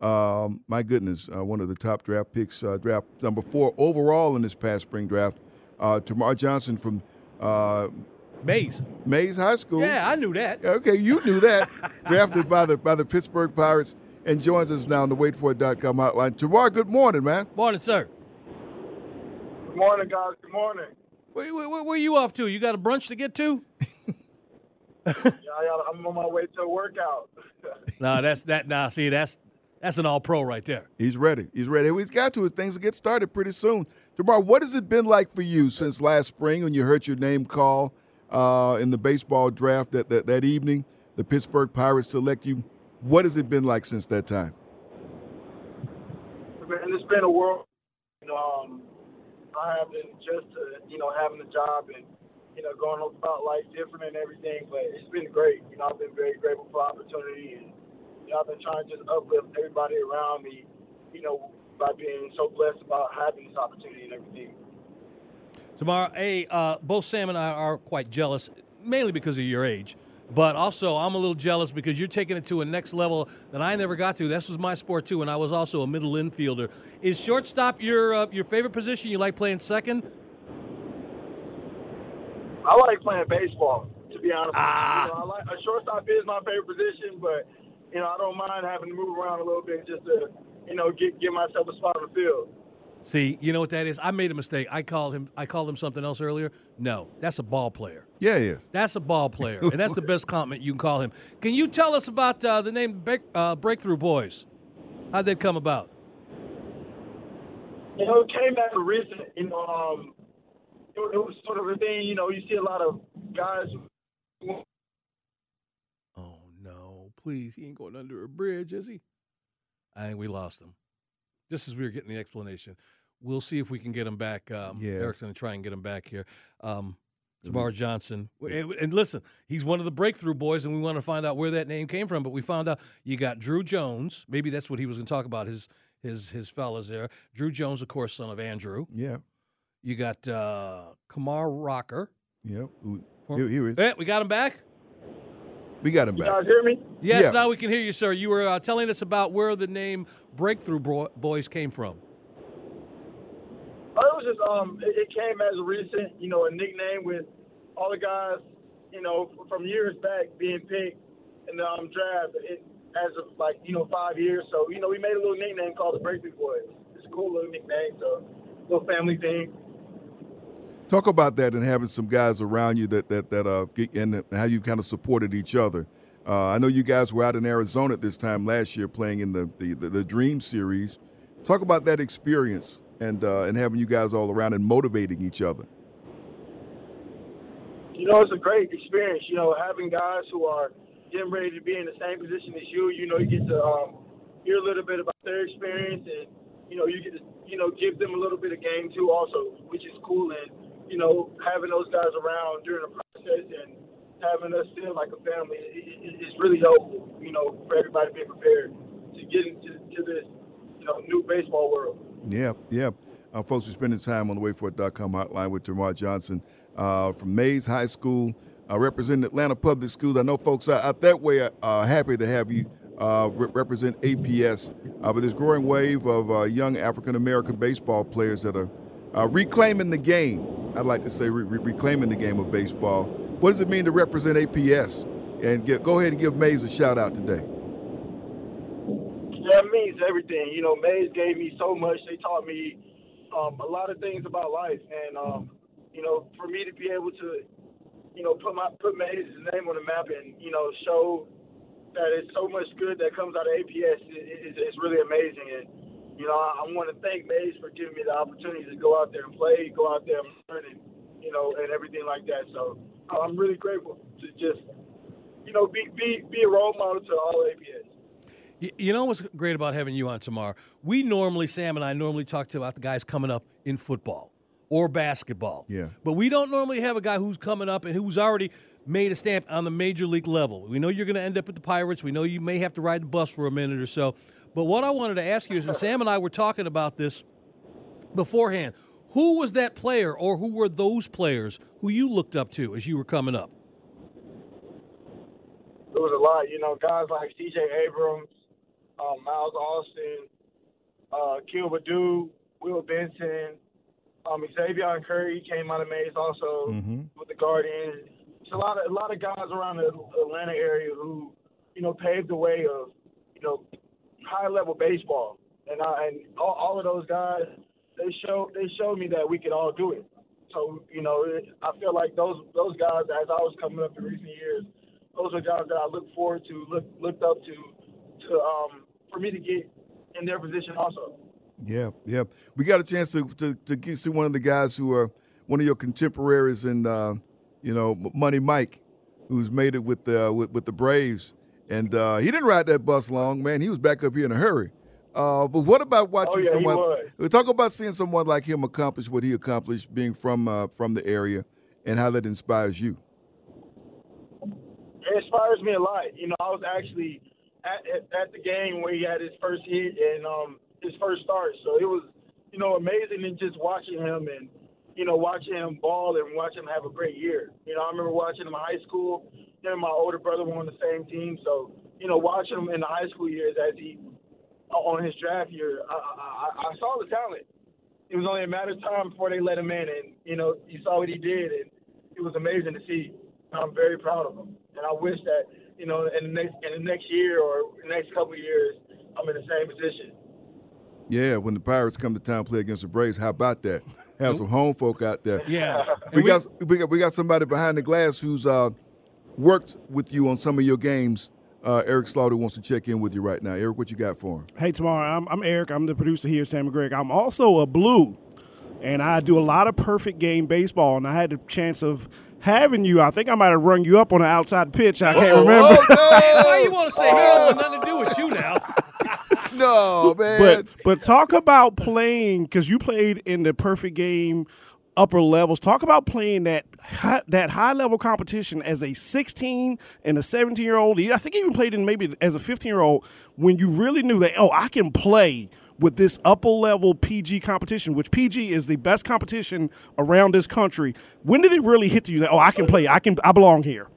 Um, my goodness, uh, one of the top draft picks, uh, draft number four overall in this past spring draft. Uh, Termarr Johnson from uh, Mays. Mays High School. Yeah, I knew that. Okay, you knew that. Drafted by the by the Pittsburgh Pirates and joins us now on the WaitFor.com hotline. Termarr, good morning, man. Morning, sir. Good morning, guys. Good morning. Where, where, where, where you off to? You got a brunch to get to? Yeah, I got, I'm on my way to a workout. no, that's that. Nah, see, that's that's an all pro right there. He's ready. He's ready. He's got to. His things to get started pretty soon. Termarr, what has it been like for you since last spring when you heard your name call uh, in the baseball draft that, that, that evening? The Pittsburgh Pirates select you. What has it been like since that time? and it's been a world. You know, um, I have been just uh, you know having a job and you know going about life different and everything, but it's been great. You know, I've been very grateful for opportunity and you know, I've been trying to just uplift everybody around me. You know, by being so blessed about having this opportunity and everything. Termarr, hey, uh, both Sam and I are quite jealous, mainly because of your age. But also, I'm a little jealous because you're taking it to a next level that I never got to. This was my sport too, and I was also a middle infielder. Is shortstop your uh, your favorite position? You like playing second? I like playing baseball. To be honest, ah. you know, I like a shortstop is my favorite position, but you know I don't mind having to move around a little bit just to you know get get myself a spot on the field. See, you know what that is? I made a mistake. I called him. I called him something else earlier. No, that's a ball player. Yeah, he is. That's a ball player, and that's the best compliment you can call him. Can you tell us about uh, the name uh, Breakthrough Boys? How'd that come about? You know, it came as a recent. You know, um, it, it was sort of a thing. You know, you see a lot of guys. No! Please, he ain't going under a bridge, is he? I think we lost him. Just as we were getting the explanation, we'll see if we can get him back. Um, Yeah. Eric's going to try and get him back here. Um, Termarr Johnson. And, and listen, he's one of the breakthrough boys, and we want to find out where that name came from. But we found out you got Druw Jones. Maybe that's what he was going to talk about. His his his fellas there. Druw Jones, of course, son of Andruw. Yeah, You got uh, Kumar Rocker. yeah. Here, here he is. Eh, we got him back. We got him You back. guys hear me? Yes, Yeah. now we can hear you, sir. You were uh, telling us about where the name Breakthrough Bro- Boys came from. Oh, it was just um, it, it came as a recent, you know, a nickname with all the guys, you know, from years back being picked in the um, draft. It, as of like you know five years, so you know we made a little nickname called the Breakthrough Boys. It's a cool little nickname, so little family thing. Talk about that and having some guys around you that that that uh and how you kind of supported each other. Uh, I know you guys were out in Arizona this time last year playing in the the, the, the Dream Series. Talk about that experience and uh, and having you guys all around and motivating each other. You know, it's a great experience. You know, having guys who are getting ready to be in the same position as you. You know, you get to um, hear a little bit about their experience, and you know, you get to you know give them a little bit of game too, also, which is cool. And you know, having those guys around during the process and having us feel like a family is it, it's really helpful. You know, for everybody being prepared to get into to this you know new baseball world. Yeah, yeah. Uh, folks, we're spending time on the WaitFor.com hotline with Termarr Johnson uh, from Mays High School, uh, representing Atlanta Public Schools. I know folks out, that way are happy to have you uh, re- represent APS, uh, but this growing wave of uh, young African American baseball players that are uh, reclaiming the game. I'd like to say re- re- reclaiming the game of baseball. What does it mean to represent APS? And get, go ahead and give Mays a shout out today. Yeah, it means everything. You know, Mays gave me so much. They taught me um, a lot of things about life, and um, you know, for me to be able to, you know, put my put Mays' name on the map and you know show that it's so much good that comes out of APS is is really amazing. And you know, I, I want to thank Mays for giving me the opportunity to go out there and play, go out there and learn, and you know, and everything like that. So uh, I'm really grateful to just, you know, be be be a role model to all APS. You know what's great about having you on Termarr? We normally, Sam and I normally talk to about the guys coming up in football or basketball. Yeah. But we don't normally have a guy who's coming up and who's already made a stamp on the major league level. We know you're going to end up at the Pirates. We know you may have to ride the bus for a minute or so. But what I wanted to ask you is, and Sam and I were talking about this beforehand. Who was that player, or who were those players who you looked up to as you were coming up? It was a lot, you know, guys like C.J. Abrams, um, Miles Austin, uh, Kill Badu, Will Benson, um, Xzavion Curry came out of Mays also Mm-hmm. with the Guardians. It's a lot of a lot of guys around the Atlanta area who, you know, paved the way of, you know, high level baseball. And I and all, all of those guys, they showed they showed me that we could all do it. So you know, it, I feel like those those guys, as I was coming up in recent years, those are guys that I look forward to, look looked up to, to um for me to get in their position also. Yeah, yeah. We got a chance to to, to get, see one of the guys who are one of your contemporaries in, uh, you know, Money Mike, who's made it with the with, with the Braves, and uh, he didn't ride that bus long, man. He was back up here in a hurry. Uh, but what about watching Oh, yeah, he someone? was. We talk about seeing someone like him accomplish what he accomplished, being from uh, from the area, and how that inspires you. It inspires me a lot. You know, I was actually at, at, at the game where he had his first hit and um, his first start. So it was, you know, amazing and just watching him and, you know, watching him ball and watching him have a great year. You know, I remember watching him in high school. Him and my older brother were on the same team. So, you know, watching him in the high school years as he, on his draft year, I, I, I saw the talent. It was only a matter of time before they let him in. And, you know, you saw what he did. And it was amazing to see. I'm very proud of him, and I wish that you know in the next in the next year or next couple of years I'm in the same position. Yeah, when the Pirates come to town play against the Braves, how about that? Have some home folk out there. Yeah. We And got we got we got somebody behind the glass who's uh, worked with you on some of your games. Uh, Eric Slaughter wants to check in with you right now. Eric, what you got for him? Hey, Termarr, I'm, I'm Eric. I'm the producer here at Sam McGregor. I'm also a blue, and I do a lot of perfect game baseball. And I had the chance of having you. I think I might have rung you up on the outside pitch. I can't remember. Why you want to say hell? Nothing to do with you now. no, man. But but talk about playing because you played in the perfect game upper levels. Talk about playing that high, that high level competition as a 16 and a 17 year old. I think you even played in maybe as a 15 year old when you really knew that oh I can play with this upper level PG competition, which PG is the best competition around this country. When did it really hit you that oh I can play I can I belong here?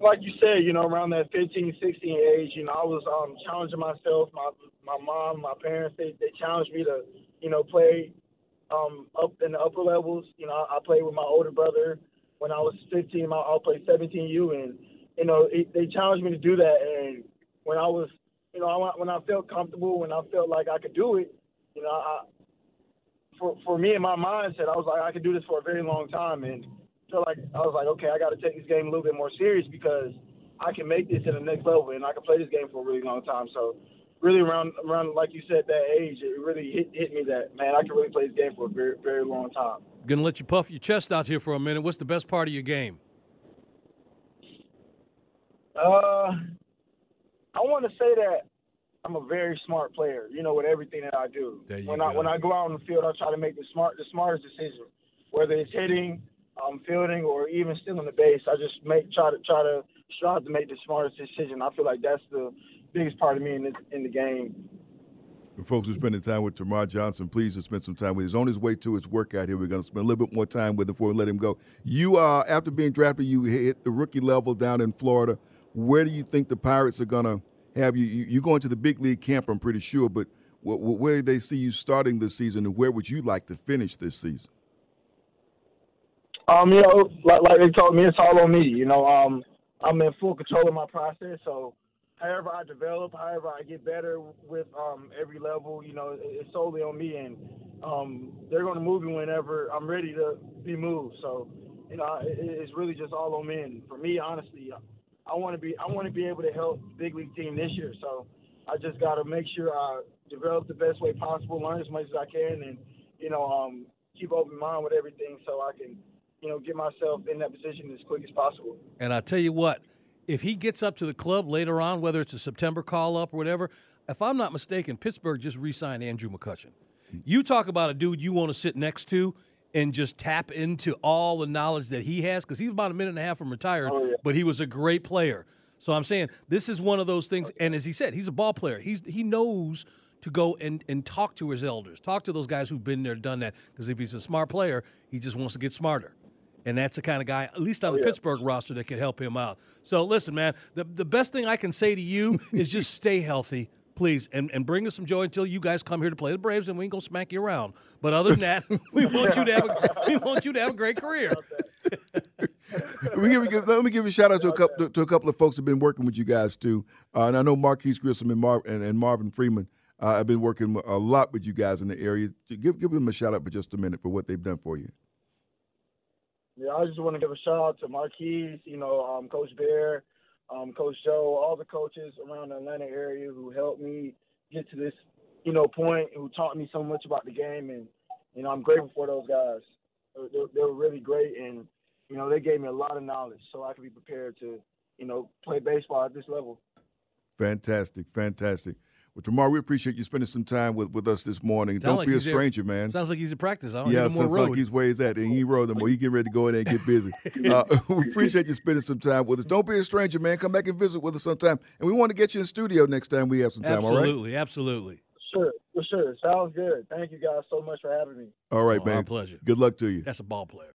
Like you said, you know, around that 15, 16 age, you know, I was um, challenging myself. My my mom, my parents, they they challenged me to, you know, play um, up in the upper levels. You know, I, I played with my older brother when I was 15. I, I played 17U, and you know, it, they challenged me to do that. And when I was, you know, I, when I felt comfortable, when I felt like I could do it, you know, I, for for me in my mindset, I was like, I could do this for a very long time, and felt like I was like, okay, I got to take this game a little bit more serious because I can make this in the next level, and I can play this game for a really long time. So really around around like you said that age, it really hit, hit me that man, I can really play this game for a very very long time. Gonna let you puff your chest out here for a minute. What's the best part of your game? Uh, I want to say that I'm a very smart player. You know, with everything that I do. When I when I go out on the field, I try to make the smart the smartest decision, whether it's hitting, um, fielding, or even stealing the base. I just make try to try to strive to make the smartest decision. I feel like that's the biggest part of me in this, in the game. For folks who are spending time with Termarr Johnson, please to spend some time with. Him. He's on his way to his workout here. We're going to spend a little bit more time with him before we let him go. You, uh, after being drafted, you hit the rookie level down in Florida. Where do you think the Pirates are going to have you? you you're going to the big league camp, I'm pretty sure, but wh- wh- where do they see you starting this season, and where would you like to finish this season? Um, you know, like, like they told me, it's all on me. You know, um, I'm in full control of my process. So, however I develop, however I get better with um, every level, you know, it's solely on me. And um, they're going to move me whenever I'm ready to be moved. So, you know, it, it's really just all on me. And for me, honestly, I want to be I want to be able to help big league team this year. So, I just got to make sure I develop the best way possible, learn as much as I can, and you know, um, keep open mind with everything so I can you know, get myself in that position as quick as possible. And I tell you what, if he gets up to the club later on, whether it's a September call up or whatever, if I'm not mistaken, Pittsburgh just re signed Andrew McCutchen. You talk about a dude you want to sit next to and just tap into all the knowledge that he has because he's about a minute and a half from retired, Oh, yeah. but he was a great player. So I'm saying this is one of those things. And as he said, he's a ball player. He's he knows to go and, and talk to his elders, talk to those guys who've been there, done that. Because if he's a smart player, he just wants to get smarter. And that's the kind of guy, at least on the Pittsburgh roster, that can help him out. So listen, man, the, the best thing I can say to you is just stay healthy, please, and, and bring us some joy until you guys come here to play the Braves, and we can go smack you around. But other than that, we want you to have a, we want you to have a great career. Let me give, let me give a shout out to a couple to a couple of folks who've been working with you guys too. Uh, and I know Marquise Grissom and, Mar- and, and Marvin Freeman uh, have been working a lot with you guys in the area. Give give them a shout out for just a minute for what they've done for you. Yeah, I just want to give a shout out to Marquise, you know, um, Coach Bear, um, Coach Joe, all the coaches around the Atlanta area who helped me get to this, you know, point, who taught me so much about the game, and you know, I'm grateful for those guys. They, they, were really great, and you know, they gave me a lot of knowledge so I could be prepared to, you know, play baseball at this level. Fantastic, fantastic. Well, Termarr, we appreciate you spending some time with, with us this morning. Sound Don't like be a he's there- stranger, man. Sounds like he's at practice. I don't Yeah, need more sounds road. like he's where he's at. And he rode them. Well, he getting ready to go in there and get busy. Uh, we appreciate you spending some time with us. Don't be a stranger, man. Come back and visit with us sometime. And we want to get you in studio next time we have some time, all right? absolutely, absolutely. Sure, for sure. Sounds good. Thank you guys so much for having me. All right, Oh, man. Our pleasure. Good luck to you. That's a ball player.